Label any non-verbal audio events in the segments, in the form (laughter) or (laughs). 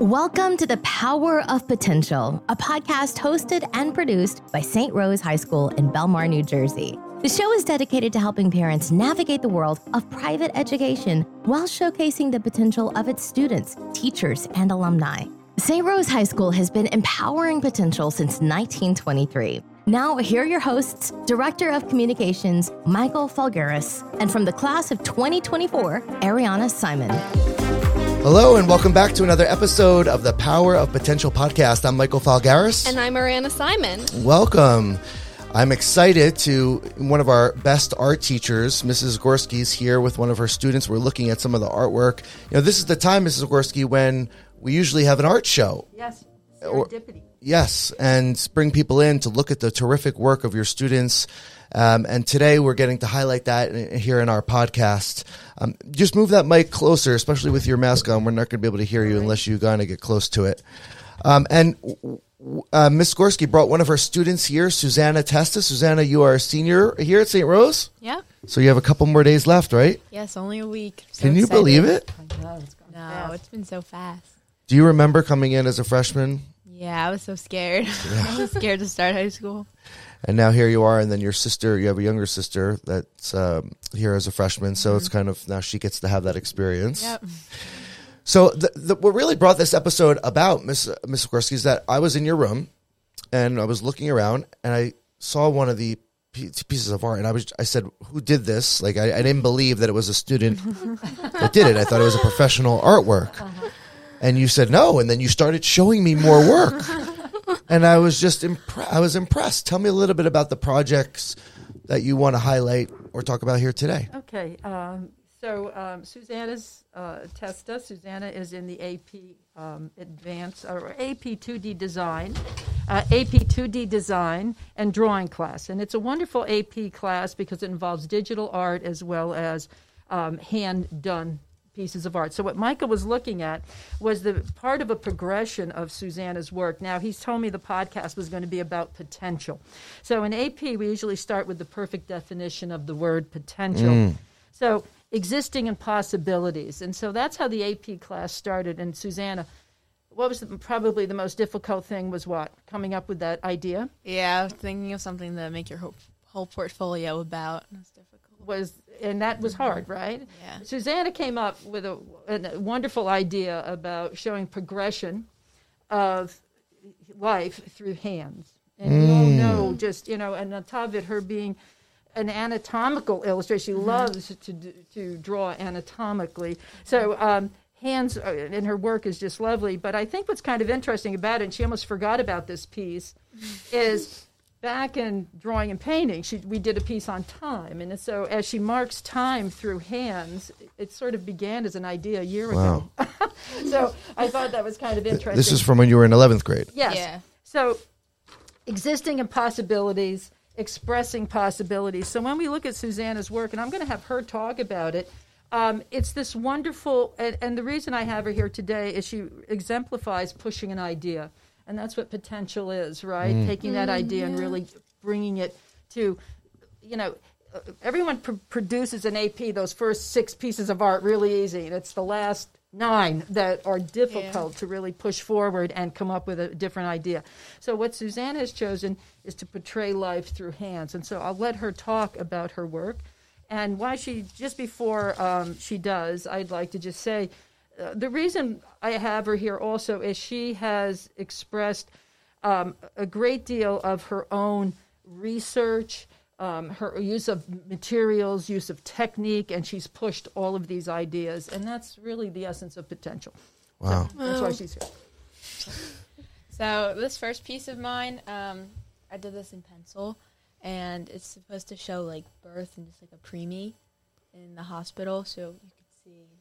Welcome to the Power of Potential, a podcast hosted and produced by St. Rose High School in Belmar, New Jersey. The show is dedicated to helping parents navigate the world of private education while showcasing the potential of its students, teachers, and alumni. St. Rose High School has been empowering potential since 1923. Now, here are your hosts, Director of Communications, Michael Falgaris, and from the class of 2024, Ariana Simon. Hello, and welcome back to another episode of the Power of Potential podcast. I'm Michael Falgaris. And I'm Ariana Simon. Welcome. I'm excited to one of our best art teachers, Mrs. Gorski, is here with one of her students. We're looking at some of the artwork. You know, this is the time, Mrs. Gorski, when we usually have an art show. Yes, Or- Yes, and bring people in to look at the terrific work of your students. Um, and today we're getting to highlight that here in our podcast. Um, just move that mic closer, especially with your mask on. We're not going to be able to hear you unless you kind of get close to it. Um, and uh, Miss Gorski brought one of her students here, Susanna Testa. Susanna, you are a senior here at St. Rose, Yeah. so you have a couple more days left, right? Yes, only a week. So Can you excited. believe it? No, it's No, fast. it's been so fast. Do you remember coming in as a freshman? Yeah, I was so scared. (laughs) I was scared to start high school. and now here you are, and then your sister, you have a younger sister that's um, here as a freshman, so it's kind of now she gets to have that experience. Yep. So the, the, what really brought this episode about, Miss Miss Gorski, is that I was in your room, and I was looking around, and I saw one of the pieces of art, and I was I said, "Who did this?" Like I, I didn't believe that it was a student (laughs) that did it. I thought it was a professional artwork, and you said no, and then you started showing me more work, (laughs) and I was just impre- I was impressed. Tell me a little bit about the projects that you want to highlight or talk about here today. Okay, um, so um, Susanna's uh, Testa. Susanna is in the AP um, Advanced or AP 2D Design, uh, AP 2D Design and Drawing class, and it's a wonderful AP class because it involves digital art as well as um, hand done pieces of art. So what Michael was looking at was the part of a progression of Susanna's work. Now he's told me the podcast was going to be about potential. So in AP we usually start with the perfect definition of the word potential. Mm. So existing and possibilities. And so that's how the AP class started and Susanna what was the, probably the most difficult thing was what coming up with that idea Yeah, thinking of something to make your whole, whole portfolio about. That's difficult. was and that was mm-hmm. hard right? Yeah. susanna came up with a, a wonderful idea about showing progression of life through hands. And we all mm. know just you know and on top of it her being an anatomical illustrator she mm-hmm. loves to to draw anatomically. So um, hands are, and her work is just lovely. But i think what's kind of interesting about it and she almost forgot about this piece mm-hmm. is back in drawing and painting, she, we did a piece on time. And so as she marks time through hands, it sort of began as an idea a year ago. (laughs) so I thought that was kind of interesting. This is from when you were in eleventh grade. Yes. Yeah. So existing impossibilities, expressing possibilities. So when we look at Susanna's work, and I'm going to have her talk about it, um, it's this wonderful, and, and the reason I have her here today is she exemplifies pushing an idea. And that's what potential is, right? Taking that idea and really bringing it to, you know, uh, everyone pr- produces an AP, those first six pieces of art, really easy. And it's the last nine that are difficult to really push forward and come up with a different idea. So, what Suzanne has chosen is to portray life through hands. And so, I'll let her talk about her work. And why she, just before um, she does, I'd like to just say uh, the reason I have her here also is she has expressed um, a great deal of her own research, um, her use of materials, use of technique, and she's pushed all of these ideas. And that's really the essence of potential. Wow. That's why she's here. So this first piece of mine, um, I did this in pencil, and it's supposed to show like birth and just like a preemie in the hospital, so you could see it's like the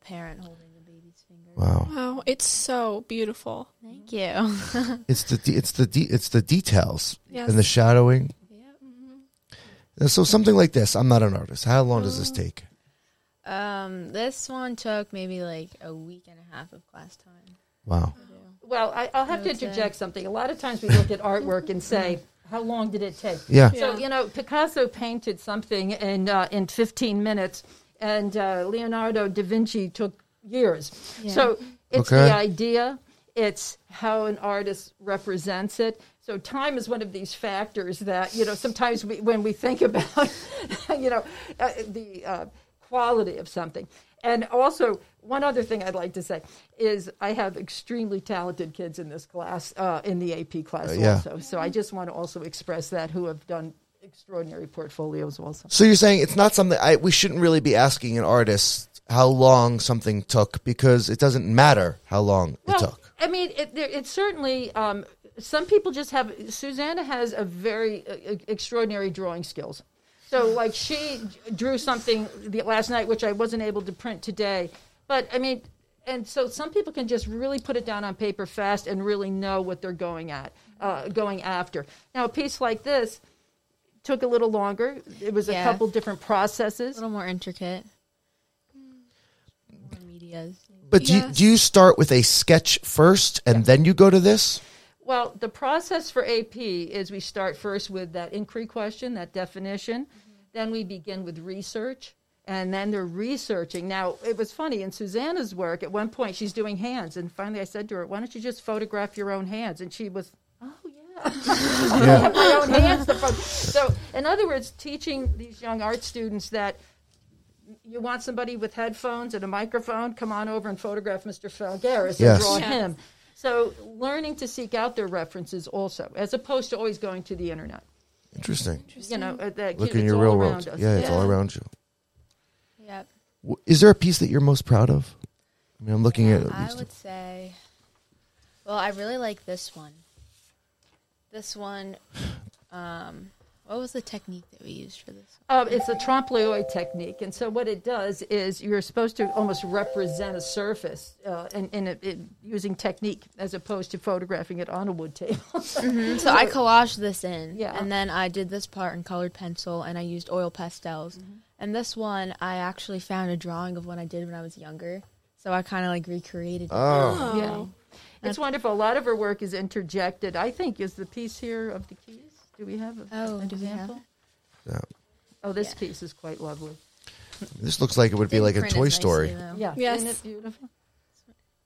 parent holding the baby's finger. Wow. Wow, it's so beautiful. Thank you. (laughs) It's the de- it's the de- it's the details Yes. and the shadowing. yeah. And So something like this. I'm not an artist. How long does this take? Um, this one took maybe like a week and a half of class time. Wow. Well, I, I'll have I to would say. interject something. A lot of times we look at artwork and say, (laughs) how long did it take? Yeah. So you know, Picasso painted something in uh, in 15 minutes, and uh, Leonardo da Vinci took years. Yeah. So It's Okay. the idea. It's how an artist represents it. So time is one of these factors that you know. Sometimes we, when we think (laughs) about, you know, uh, the uh, quality of something, and also one other thing I'd like to say is I have extremely talented kids in this class, uh, in the AP class Uh, yeah. also. So I just want to also express that who have done extraordinary portfolios also. So you're saying it's not something I we shouldn't really be asking an artist how long something took because it doesn't matter how long it took. I mean, it, there, it's certainly. Um, some people just have. Susanna has a very uh, extraordinary drawing skills. So, like, she drew something the, last night, which I wasn't able to print today. But I mean, and so some people can just really put it down on paper fast and really know what they're going at, uh, going after. Now, a piece like this took a little longer. It was a couple different processes. a little more intricate. More medias. But do you, do you start with a sketch first and then you go to this? Well, the process for AP is we start first with that inquiry question, that definition. Mm-hmm. Then we begin with research. And then they're researching. Now, it was funny in Susanna's work, at one point she's doing hands. And finally I said to her, Why don't you just photograph your own hands? And she was, yeah. I have my own hands. To pho-" So, in other words, teaching these young art students that you want somebody with headphones and a microphone, come on over and photograph Mr. Falgaris and draw Yes. him. So learning to seek out their references also, as opposed to always going to the internet. Interesting. Interesting. You know, uh, that Look in your real world. us. Yeah, it's all around you. Yep. Is there a piece that you're most proud of? I mean, I'm looking at. at I least would say, well, I really like this one. This one, um, what was the technique that we used for this? Um, it's a trompe l'oeil technique, and so what it does is you're supposed to almost represent a surface uh, in, in, a, in using technique as opposed to photographing it on a wood table. (laughs) So I collaged this in, Yeah. and then I did this part in colored pencil, and I used oil pastels. Mm-hmm. And this one, I actually found a drawing of what I did when I was younger, so I kind of like recreated. it. Oh, yeah, it's wonderful. A lot of her work is interjected. I think is the piece here of the keys. Do we have a, Oh, an do we have example? yeah. Oh, this Yeah. piece is quite lovely. This looks like it would be like a Toy as Story. nicely, though. Yeah, Yes. isn't it beautiful?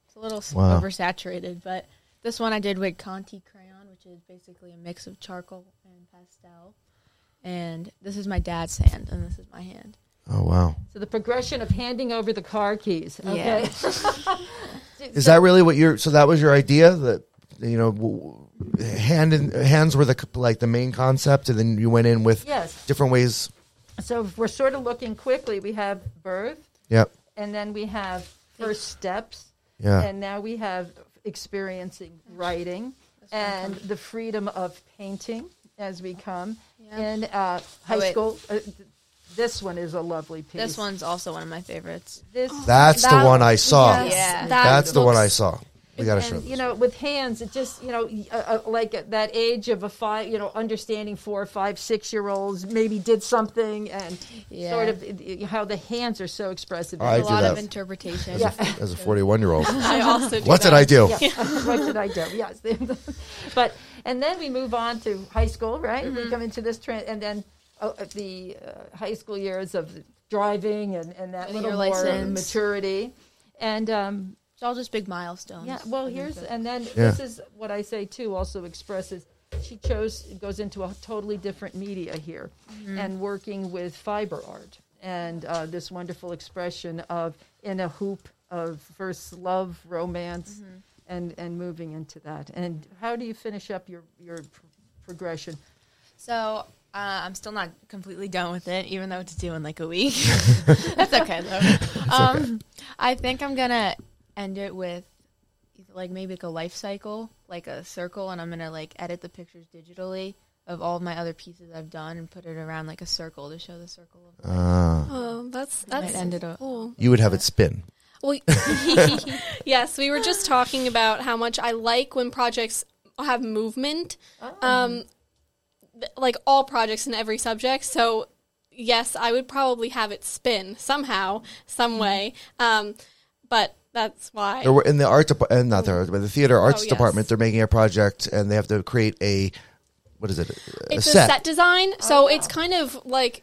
It's a little s Wow. oversaturated, but this one I did with Conté crayon, which is basically a mix of charcoal and pastel. And this is my dad's hand, and this is my hand. Oh wow. So the progression of handing over the car keys. Okay. (laughs) (laughs) Is that really what you're? So that was your idea that you know, hand in, hands were the like the main concept, and then you went in with Yes. different ways. So if we're sort of looking quickly, we have birth, Yep. and then we have first steps, Yeah. and now we have experiencing writing and the freedom of painting as we come. Yeah. In uh, high Oh, school, uh, th- this one is a lovely piece. This one's also one of my favorites. This That's the That- one I saw. yes, Yeah. that That's the one I saw. We gotta show. and This. you know with hands it just you know, uh, uh, like at that age of a five you know understanding four five six year olds maybe did something and Yeah. sort of uh, how the hands are so expressive I a do lot that. of interpretation. Yeah. As a 41 year old, (laughs) I also do what did that. I do? yeah (laughs) what did i do yes (laughs) but and then we move on to high school right Mm-hmm. we come into this trend and then the uh, high school years of driving and, and that Getting little more license. maturity and um, It's all just big milestones. Yeah, well, I here's and then Yeah. this is what I say too. Also expresses she chose goes into a totally different media here, and working with fiber art and uh, this wonderful expression of in a hoop of first love, romance, and and moving into that. And how do you finish up your your pr- progression? So uh, I'm still not completely done with it, even though it's due in like a week. (laughs) That's okay though. um, I think I'm gonna end it with like maybe like a life cycle, like a circle, and I'm gonna like edit the pictures digitally of all of my other pieces I've done and put it around like a circle to show the circle of life. Ah. Oh, that's Might that's end it up. cool. you would have it spin. Well, (laughs) (laughs) yes, we were just talking about how much I like when projects have movement. Um, th- like all projects in every subject. So, yes, I would probably have it spin somehow, some mm-hmm. way. Um, but that's why. There were in the art department, eh, and not the art, but the theater arts Oh, yes. department. They're making a project, and they have to create a what is it? A it's set. a set design, oh, so it's kind of like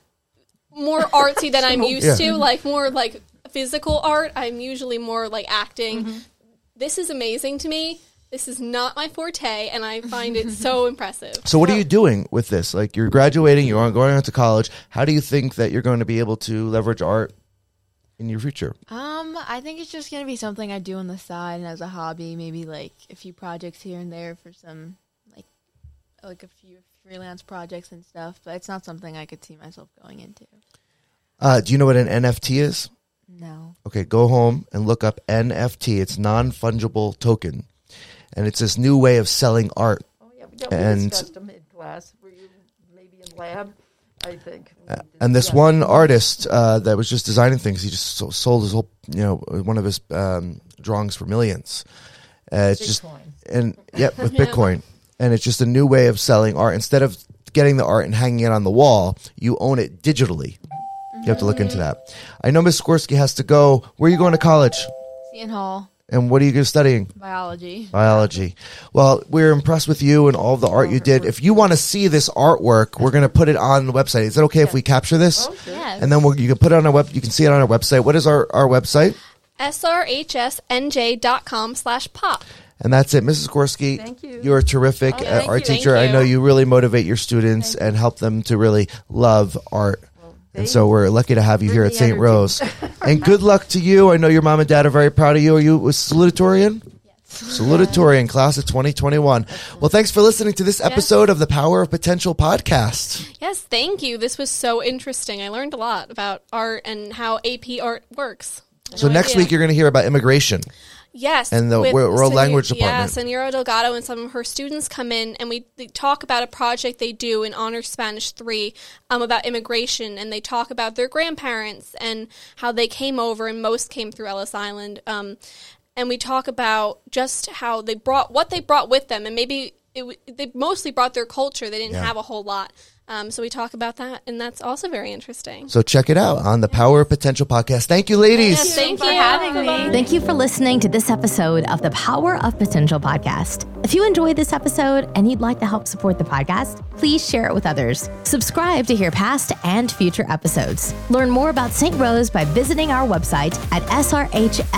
more artsy than I'm (laughs) used Yeah. to, like more like physical art. I'm usually more like acting. Mm-hmm. this is amazing to me. This is not my forte, and I find it (laughs) so impressive. So what are you doing with this? Like you're graduating, you're going on to college. How do you think that you're going to be able to leverage art in your future? Um, I think it's just gonna be something I do on the side and as a hobby. Maybe like a few projects here and there for some like like a few freelance projects and stuff. But it's not something I could see myself going into. Uh, do you know what an NFT is? No. Okay, go home and look up NFT. It's non fungible token, and it's this new way of selling art. Oh, yeah, we- yeah, we And- discussed them in class. Were you maybe in lab? I think. We And this yeah. one artist uh, that was just designing things, he just sold his whole, you know, one of his um, drawings for millions. Uh, it's just and yep with (laughs) Bitcoin, and it's just a new way of selling art. Instead of getting the art and hanging it on the wall, you own it digitally. You have to look into that. I know Miss Gorski has to go. Where are you going to college? Seton Hall And what are you studying? biology. Biology. Well, we're impressed with you and all the art you did. If you want to see this artwork, we're going to put it on the website. Is it okay if we capture this? Oh, Yes. And then we'll, you can put it on our web. You can see it on our website. What is our, our website? srhsnj.com slash pop. And that's it, Mrs. Gorski. Thank you. You're a terrific uh, thank art you. teacher. I know you. you really motivate your students and help them to really love art. And so we're lucky to have you here at St. Rose. (laughs) and good luck to you. I know your mom and dad are very proud of you. Are you a salutatorian? Salutatorian class of 2021. Well, thanks for listening to this episode of the Power of Potential podcast. Yes, thank you. This was so interesting. I learned a lot about art and how AP art works. So No next idea. week you're going to hear about immigration. Yes, And the with world Senor- language department. Yeah, Senora Delgado and some of her students come in, and we they talk about a project they do in Honor Spanish Three um, about immigration, and they talk about their grandparents and how they came over, and most came through Ellis Island. Um, and we talk about just how they brought what they brought with them, and maybe it, they mostly brought their culture. They didn't Yeah. have a whole lot. Um, so we talk about that, and that's also very interesting. So check it out on the Power of Potential podcast. Thank you, ladies. Yes, thank for you for having me. Bye-bye. Thank you for listening to this episode of the Power of Potential podcast. If you enjoyed this episode and you'd like to help support the podcast, please share it with others. Subscribe to hear past and future episodes. Learn more about St. Rose by visiting our website at srhsnj.com.